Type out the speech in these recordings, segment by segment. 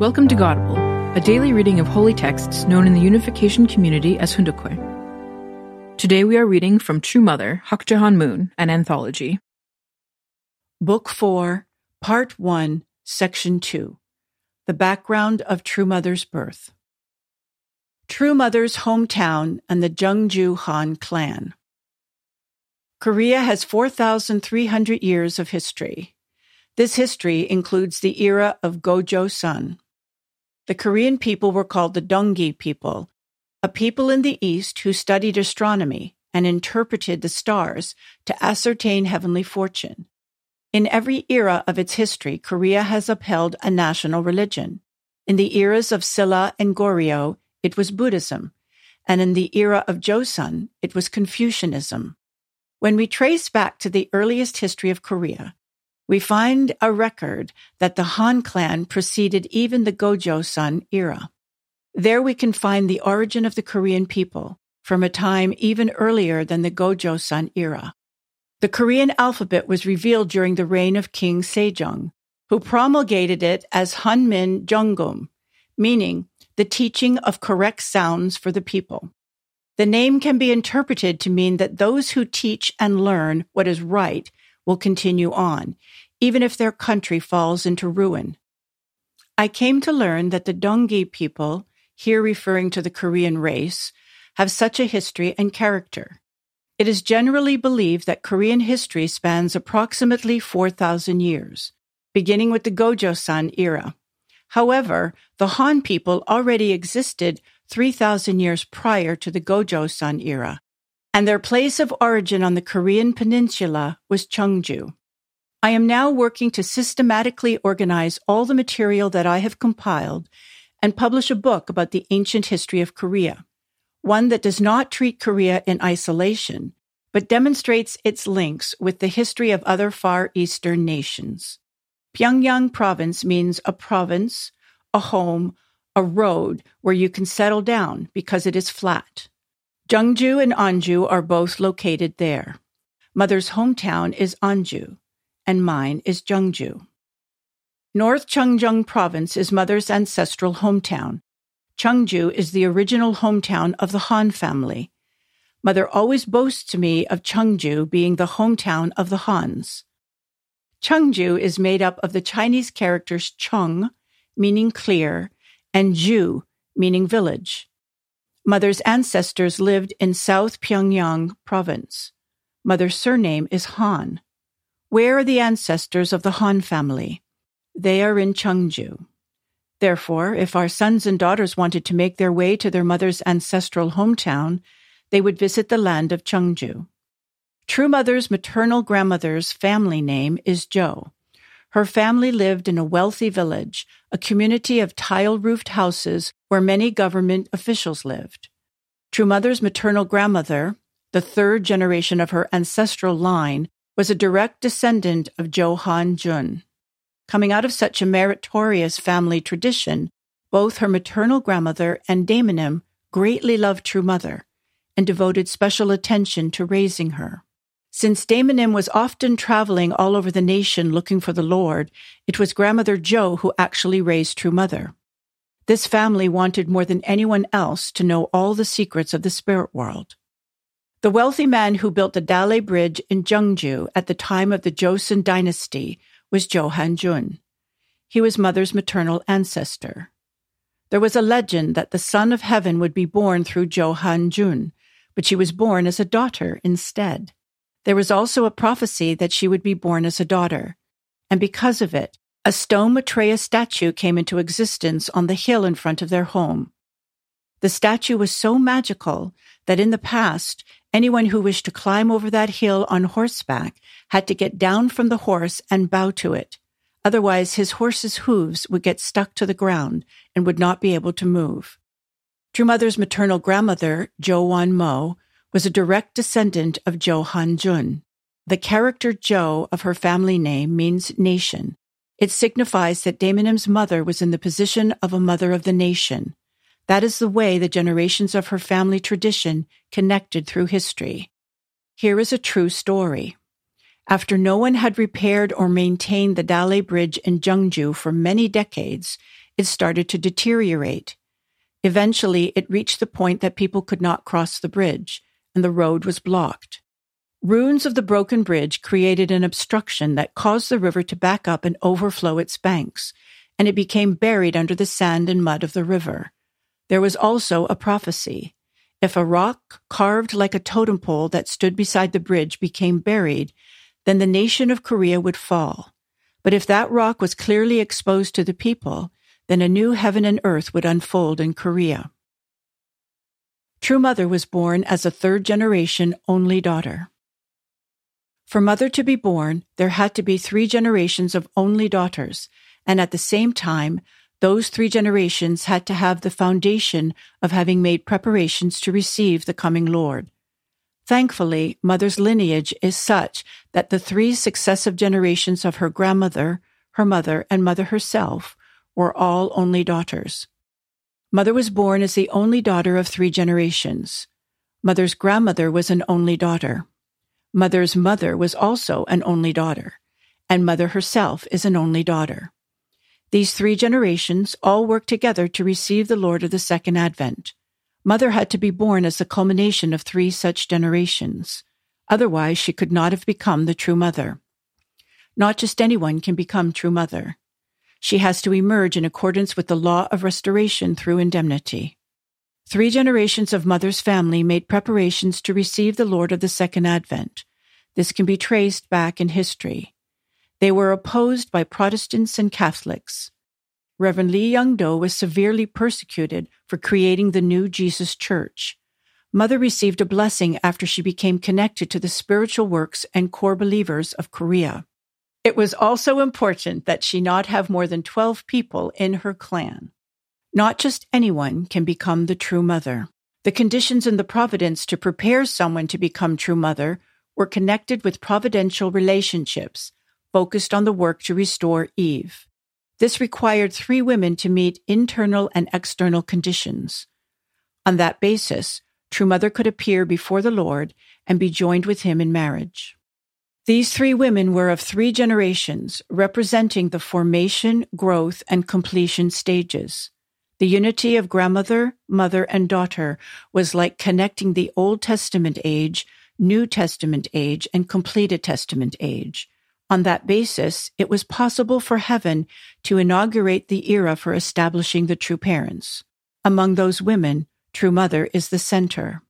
Welcome to Godible, a daily reading of holy texts known in the unification community as Hundokwe. Today we are reading from True Mother, Hak Ja Han Moon, an anthology. Book 4, Part 1, Section 2 The Background of True Mother's Birth. True Mother's hometown and the Jeongju Han clan. Korea has 4,300 years of history. This history includes the era of Gojoseon. The Korean people were called the Dongyi people, a people in the East who studied astronomy and interpreted the stars to ascertain heavenly fortune. In every era of its history, Korea has upheld a national religion. In the eras of Silla and Goryeo, it was Buddhism, and in the era of Joseon, it was Confucianism. When we trace back to the earliest history of Korea, we find a record that the Han clan preceded even the Gojoseon era. There we can find the origin of the Korean people from a time even earlier than the Gojoseon era. The Korean alphabet was revealed during the reign of King Sejong, who promulgated it as Hunmin Jeongeum, meaning the teaching of correct sounds for the people. The name can be interpreted to mean that those who teach and learn what is right will continue on, even if their country falls into ruin. I came to learn that the Dongyi people, here referring to the Korean race, have such a history and character. It is generally believed that Korean history spans approximately 4,000 years, beginning with the Gojoseon era. However, the Han people already existed 3,000 years prior to the Gojoseon era, and their place of origin on the Korean peninsula was Cheongju. I am now working to systematically organize all the material that I have compiled and publish a book about the ancient history of Korea, one that does not treat Korea in isolation, but demonstrates its links with the history of other Far Eastern nations. Pyongan province means a province, a home, a road where you can settle down because it is flat. Jeongju and Anju are both located there. Mother's hometown is Anju and mine is Jeongju. North Chungcheong Province is Mother's ancestral hometown. Chungju is the original hometown of the Han family. Mother always boasts to me of Chungju being the hometown of the Hans. Chungju is made up of the Chinese characters Chung, meaning clear, and Ju, meaning village. Mother's ancestors lived in South Pyongan Province. Mother's surname is Han. Where are the ancestors of the Han family? They are in Cheongju. Therefore, if our sons and daughters wanted to make their way to their mother's ancestral hometown, they would visit the land of Cheongju. True Mother's maternal grandmother's family name is Jo. Her family lived in a wealthy village, a community of tile roofed houses where many government officials lived. True Mother's maternal grandmother, the third generation of her ancestral line, was a direct descendant of Jo Han Jun. Coming out of such a meritorious family tradition, both her maternal grandmother and Daemonim greatly loved True Mother and devoted special attention to raising her. Since Daemonim was often traveling all over the nation looking for the Lord, it was grandmother Jo who actually raised True Mother. This family wanted more than anyone else to know all the secrets of the spirit world. The wealthy man who built the Dale Bridge in Jeongju at the time of the Joseon dynasty was Jo Han-jun. He was mother's maternal ancestor. There was a legend that the son of heaven would be born through Jo Han-jun, but she was born as a daughter instead. There was also a prophecy that she would be born as a daughter, and because of it, a stone Maitreya statue came into existence on the hill in front of their home. The statue was so magical that in the past Anyone who wished to climb over that hill on horseback had to get down from the horse and bow to it. Otherwise, his horse's hooves would get stuck to the ground and would not be able to move. True Mother's maternal grandmother, Jo Wan Mo, was a direct descendant of Jo Han Jun. The character Jo of her family name means nation. It signifies that Daemonim's mother was in the position of a mother of the nation. That is the way the generations of her family tradition connected through history. Here is a true story. After no one had repaired or maintained the Dale Bridge in Jeongju for many decades, it started to deteriorate. Eventually, it reached the point that people could not cross the bridge, and the road was blocked. Ruins of the broken bridge created an obstruction that caused the river to back up and overflow its banks, and it became buried under the sand and mud of the river. There was also a prophecy. If a rock carved like a totem pole that stood beside the bridge became buried, then the nation of Korea would fall. But if that rock was clearly exposed to the people, then a new heaven and earth would unfold in Korea. True Mother was born as a third generation only daughter. For Mother to be born, there had to be three generations of only daughters, and at the same time, those three generations had to have the foundation of having made preparations to receive the coming Lord. Thankfully, Mother's lineage is such that the three successive generations of her grandmother, her mother, and Mother herself were all only daughters. Mother was born as the only daughter of three generations. Mother's grandmother was an only daughter. Mother's mother was also an only daughter, and Mother herself is an only daughter. These three generations all work together to receive the Lord of the Second Advent. Mother had to be born as the culmination of three such generations. Otherwise, she could not have become the true mother. Not just anyone can become true mother. She has to emerge in accordance with the law of restoration through indemnity. Three generations of Mother's family made preparations to receive the Lord of the Second Advent. This can be traced back in history. They were opposed by Protestants and Catholics. Reverend Lee Young Do was severely persecuted for creating the new Jesus Church. Mother received a blessing after she became connected to the spiritual works and core believers of Korea. It was also important that she not have more than 12 people in her clan. Not just anyone can become the true mother. The conditions in the providence to prepare someone to become true mother were connected with providential relationships focused on the work to restore Eve. This required three women to meet internal and external conditions. On that basis, True Mother could appear before the Lord and be joined with him in marriage. These three women were of three generations, representing the formation, growth, and completion stages. The unity of grandmother, mother, and daughter was like connecting the Old Testament age, New Testament age, and completed Testament age. On that basis, it was possible for heaven to inaugurate the era for establishing the true parents. Among those women, True Mother is the center.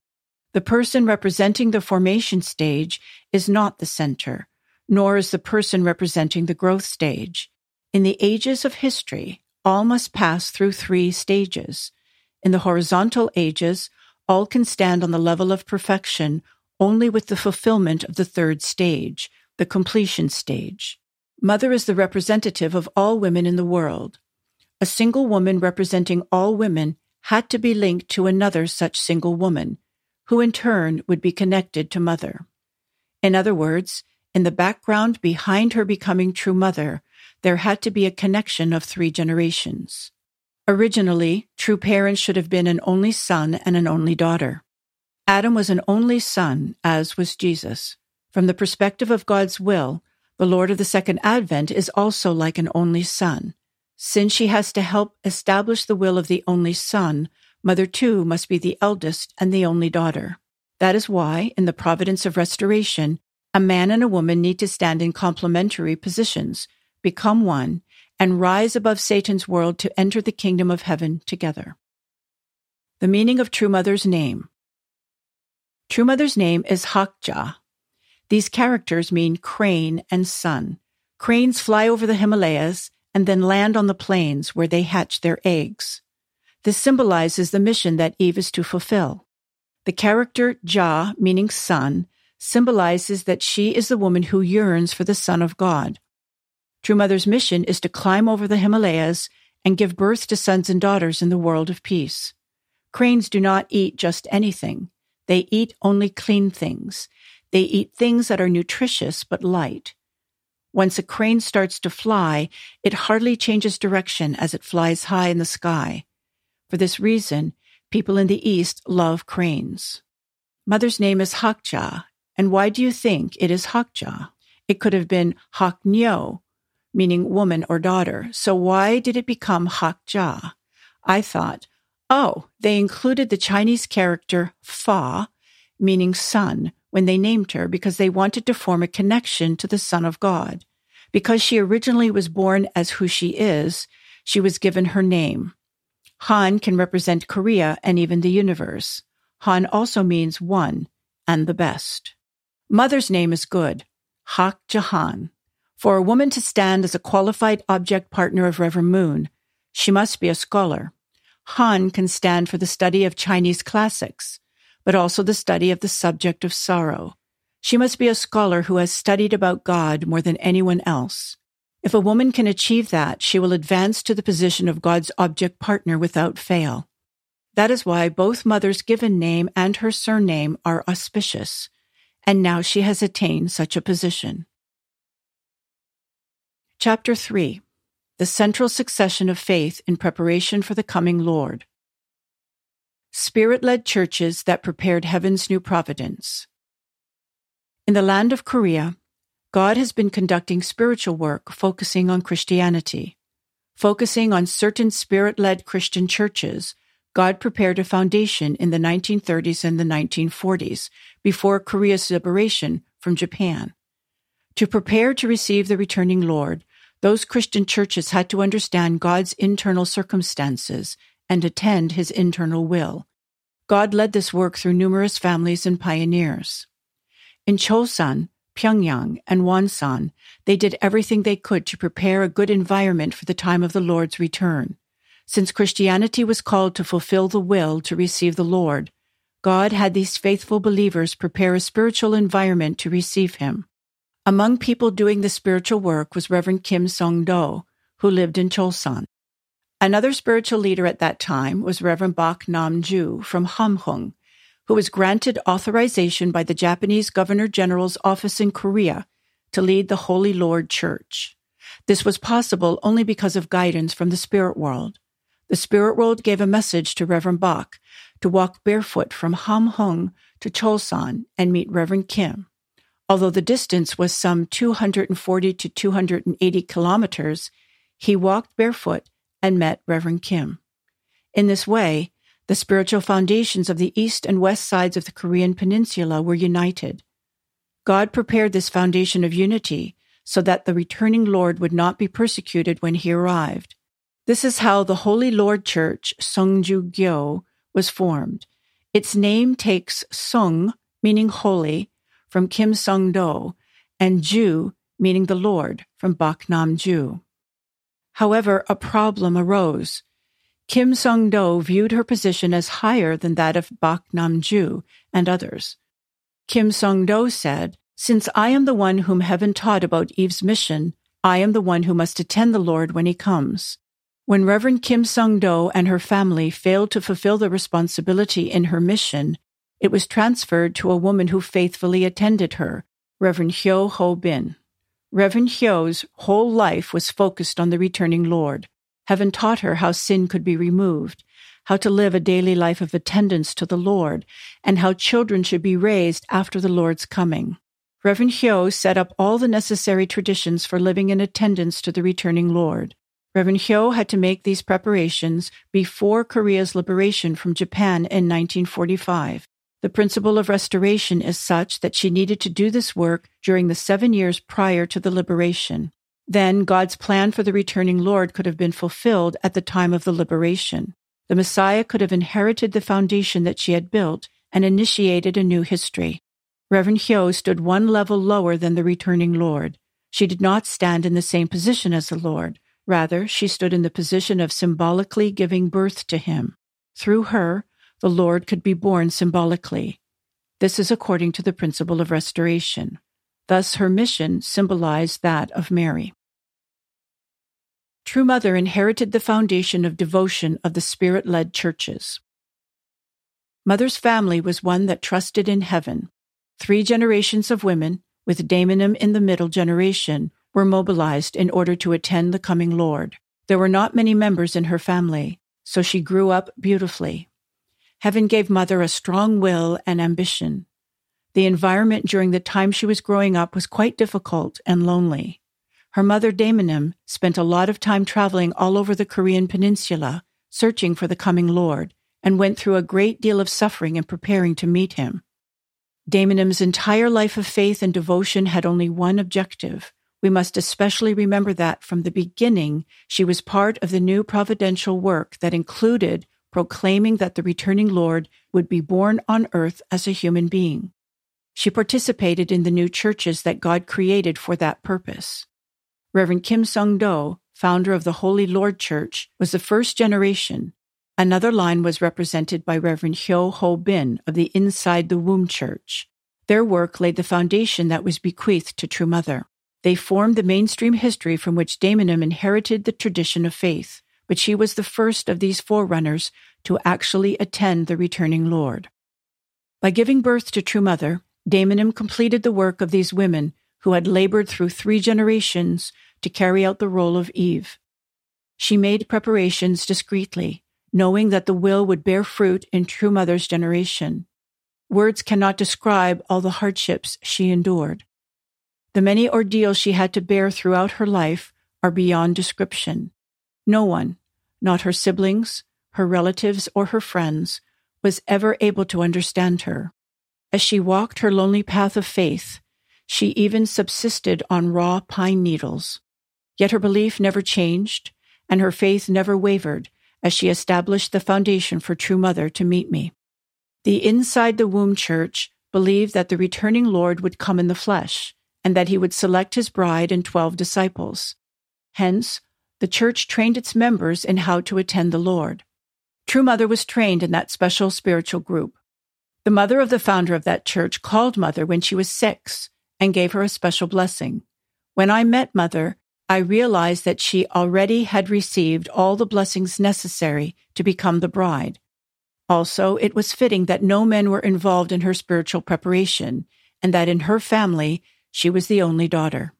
The person representing the formation stage is not the center, nor is the person representing the growth stage. In the ages of history, all must pass through three stages. In the horizontal ages, all can stand on the level of perfection only with the fulfillment of the third stage, the completion stage. Mother is the representative of all women in the world. A single woman representing all women had to be linked to another such single woman, who in turn would be connected to mother. In other words, in the background behind her becoming true mother, there had to be a connection of three generations. Originally, true parents should have been an only son and an only daughter. Adam was an only son, as was Jesus. From the perspective of God's will, the Lord of the Second Advent is also like an only son. Since she has to help establish the will of the only son, Mother too must be the eldest and the only daughter. That is why, in the providence of restoration, a man and a woman need to stand in complementary positions, become one, and rise above Satan's world to enter the kingdom of heaven together. The meaning of True Mother's name. True Mother's name is Hakja. These characters mean crane and son. Cranes fly over the Himalayas and then land on the plains where they hatch their eggs. This symbolizes the mission that Eve is to fulfill. The character Ja, meaning son, symbolizes that she is the woman who yearns for the Son of God. True Mother's mission is to climb over the Himalayas and give birth to sons and daughters in the world of peace. Cranes do not eat just anything. They eat only clean things. They eat things that are nutritious but light. Once a crane starts to fly, it hardly changes direction as it flies high in the sky. For this reason, people in the East love cranes. Mother's name is Hakja, and why do you think it is Hakja? It could have been Haknyo, meaning woman or daughter. So why did it become Hakja? I thought, oh, they included the Chinese character Fa, meaning son, when they named her because they wanted to form a connection to the Son of God. Because she originally was born as who she is, she was given her name. Han can represent Korea and even the universe. Han also means one and the best. Mother's name is good, Hak Ja Han. For a woman to stand as a qualified object partner of Reverend Moon, she must be a scholar. Han can stand for the study of Chinese classics, but also the study of the subject of sorrow. She must be a scholar who has studied about God more than anyone else. If a woman can achieve that, she will advance to the position of God's object partner without fail. That is why both mother's given name and her surname are auspicious, and now she has attained such a position. Chapter 3 The Central Succession of Faith in Preparation for the Coming Lord. Spirit led churches that prepared heaven's new providence. In the land of Korea, God has been conducting spiritual work focusing on Christianity. Focusing on certain spirit led Christian churches, God prepared a foundation in the 1930s and the 1940s before Korea's liberation from Japan. To prepare to receive the returning Lord, those Christian churches had to understand God's internal circumstances and attend his internal will. God led this work through numerous families and pioneers. In Cholsan, Pyongyang, and Wonsan, they did everything they could to prepare a good environment for the time of the Lord's return. Since Christianity was called to fulfill the will to receive the Lord, God had these faithful believers prepare a spiritual environment to receive him. Among people doing the spiritual work was Reverend Kim Song Do, who lived in Cholsan. Another spiritual leader at that time was Reverend Bak Nam Ju from Hamhung, who was granted authorization by the Japanese Governor General's office in Korea to lead the Holy Lord Church. This was possible only because of guidance from the spirit world. The spirit world gave a message to Reverend Bak to walk barefoot from Hamhung to Cholsan and meet Reverend Kim. Although the distance was some 240 to 280 kilometers, he walked barefoot and met Reverend Kim. In this way, the spiritual foundations of the east and west sides of the Korean peninsula were united. God prepared this foundation of unity so that the returning Lord would not be persecuted when he arrived. This is how the Holy Lord Church, Sungju Gyo, was formed. Its name takes Sung, meaning holy, from Kim Sung Do, and Ju, meaning the Lord, from Bak Nam Ju. However, a problem arose. Kim Sung Do viewed her position as higher than that of Bak Nam Ju and others. Kim Sung Do said, Since I am the one whom heaven taught about Eve's mission, I am the one who must attend the Lord when he comes. When Reverend Kim Sung Do and her family failed to fulfill the responsibility in her mission, it was transferred to a woman who faithfully attended her, Reverend Hyo Ho Bin. Reverend Hyo's whole life was focused on the returning Lord. Heaven taught her how sin could be removed, how to live a daily life of attendance to the Lord, and how children should be raised after the Lord's coming. Reverend Hyo set up all the necessary traditions for living in attendance to the returning Lord. Reverend Hyo had to make these preparations before Korea's liberation from Japan in 1945. The principle of restoration is such that she needed to do this work during the seven years prior to the liberation. Then God's plan for the returning Lord could have been fulfilled at the time of the liberation. The Messiah could have inherited the foundation that she had built and initiated a new history. Reverend Hyo stood one level lower than the returning Lord. She did not stand in the same position as the Lord. Rather, she stood in the position of symbolically giving birth to him. Through her, the Lord could be born symbolically. This is according to the principle of restoration. Thus, her mission symbolized that of Mary. True Mother inherited the foundation of devotion of the Spirit led churches. Mother's family was one that trusted in heaven. Three generations of women, with Daemonim in the middle generation, were mobilized in order to attend the coming Lord. There were not many members in her family, so she grew up beautifully. Heaven gave Mother a strong will and ambition. The environment during the time she was growing up was quite difficult and lonely. Her mother, Daemonim, spent a lot of time traveling all over the Korean peninsula, searching for the coming Lord, and went through a great deal of suffering in preparing to meet him. Daemonim's entire life of faith and devotion had only one objective. We must especially remember that from the beginning, she was part of the new providential work that included proclaiming that the returning Lord would be born on earth as a human being. She participated in the new churches that God created for that purpose. Reverend Kim Sung Do, founder of the Holy Lord Church, was the first generation. Another line was represented by Reverend Hyo Ho Bin of the Inside the Womb Church. Their work laid the foundation that was bequeathed to True Mother. They formed the mainstream history from which Daemonim inherited the tradition of faith, but she was the first of these forerunners to actually attend the returning Lord. By giving birth to True Mother, Daemonim completed the work of these women who had labored through three generations to carry out the role of Eve. She made preparations discreetly, knowing that the will would bear fruit in True Mother's generation. Words cannot describe all the hardships she endured. The many ordeals she had to bear throughout her life are beyond description. No one, not her siblings, her relatives, or her friends, was ever able to understand her. As she walked her lonely path of faith, she even subsisted on raw pine needles. Yet her belief never changed, and her faith never wavered as she established the foundation for True Mother to meet me. The Inside the Womb Church believed that the returning Lord would come in the flesh, and that he would select his bride and twelve disciples. Hence, the church trained its members in how to attend the Lord. True Mother was trained in that special spiritual group. The mother of the founder of that church called Mother when she was six and gave her a special blessing. When I met Mother, I realized that she already had received all the blessings necessary to become the bride. Also, it was fitting that no men were involved in her spiritual preparation, and that in her family she was the only daughter.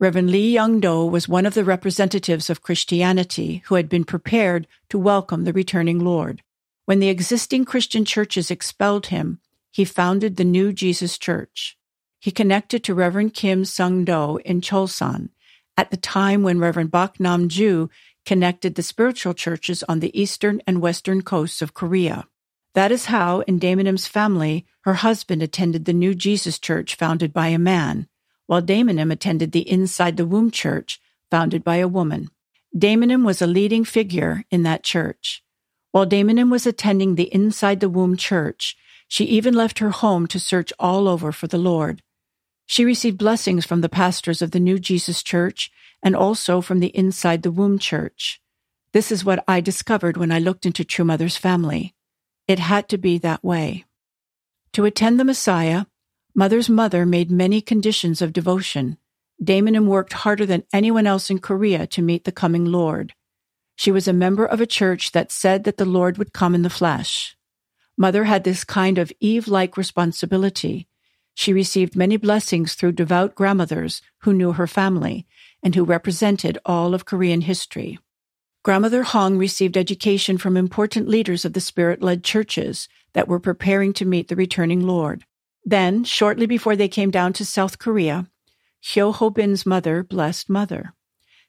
Reverend Lee Young Do was one of the representatives of Christianity who had been prepared to welcome the returning Lord. When the existing Christian churches expelled him, he founded the New Jesus Church. He connected to Reverend Kim Sung Do in Cholsan at the time when Reverend Bak Nam Ju connected the spiritual churches on the eastern and western coasts of Korea. That is how, in Daemonim's family, her husband attended the New Jesus Church founded by a man, while Daemonim attended the Inside the Womb Church founded by a woman. Daemonim was a leading figure in that church. While Daemonim was attending the Inside the Womb church, she even left her home to search all over for the Lord. She received blessings from the pastors of the New Jesus Church and also from the Inside the Womb church. This is what I discovered when I looked into True Mother's family. It had to be that way. To attend the Messiah, Mother's mother made many conditions of devotion. Daemonim worked harder than anyone else in Korea to meet the coming Lord. She was a member of a church that said that the Lord would come in the flesh. Mother had this kind of Eve like responsibility. She received many blessings through devout grandmothers who knew her family and who represented all of Korean history. Grandmother Hong received education from important leaders of the spirit led churches that were preparing to meet the returning Lord. Then, shortly before they came down to South Korea, Hyo Ho Bin's mother blessed Mother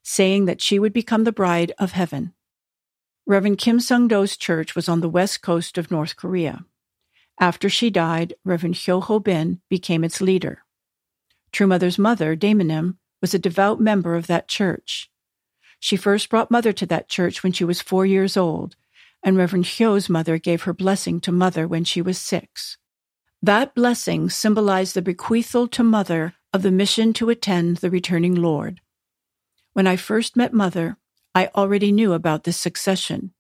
saying that she would become the bride of heaven. Reverend Kim Sung Do's church was on the west coast of North Korea. After she died, Reverend Hyo Ho Bin became its leader. True Mother's mother, Daemonim, was a devout member of that church. She first brought Mother to that church when she was four years old, and Reverend Hyo's mother gave her blessing to Mother when she was six. That blessing symbolized the bequeathal to Mother of the mission to attend the returning Lord. When I first met Mother, I already knew about this succession.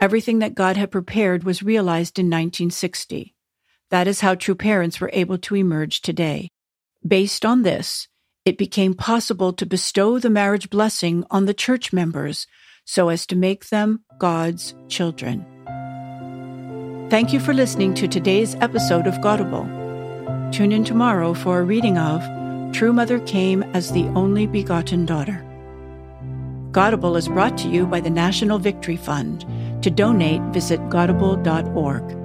Everything that God had prepared was realized in 1960. That is how true parents were able to emerge today. Based on this, it became possible to bestow the marriage blessing on the church members so as to make them God's children. Thank you for listening to today's episode of Godible. Tune in tomorrow for a reading of True Mother Came as the Only Begotten Daughter. Godible is brought to you by the National Victory Fund. To donate, visit godible.org.